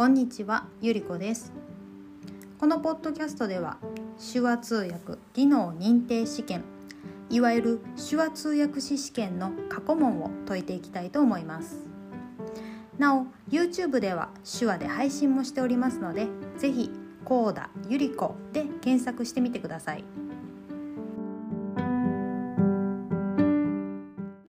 こんにちはゆりこですこのポッドキャストでは手話通訳技能認定試験いわゆる手話通訳士試験の過去問を解いていきたいと思いますなお YouTube では手話で配信もしておりますので是非コーダゆりこで検索してみてください。